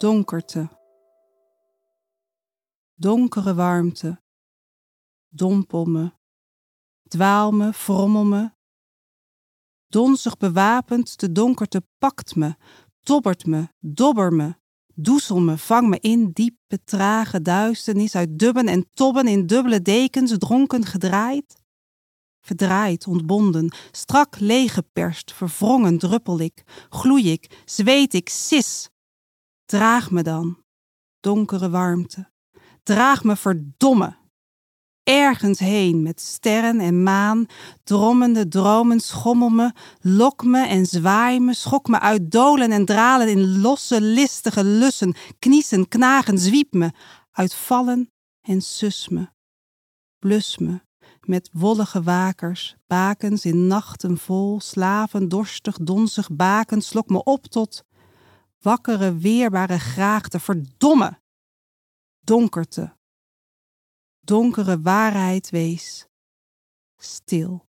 Donkerte. Donkere warmte. Dompel me. Dwaal me, frommel me. Donzig bewapend, de donkerte pakt me, tobbert me, dobber me, doezel me, vang me in diepe, trage duisternis uit dubben en tobben in dubbele dekens, dronken gedraaid. Verdraaid, ontbonden, strak leeggeperst, verwrongen druppel ik, gloei ik, zweet ik, sis. Draag me dan, donkere warmte, draag me verdomme. Ergens heen met sterren en maan, drommende dromen, schommel me, lok me en zwaai me, schok me uit dolen en dralen in losse, listige lussen, kniezen, knagen, zwiep me, uitvallen en sus me. Blus me, met wollige wakers, bakens in nachten vol, slaven, dorstig, donzig baken, slok me op tot wakkere, weerbare graagte, verdomme! Donkerte, donkere waarheid wees, stil.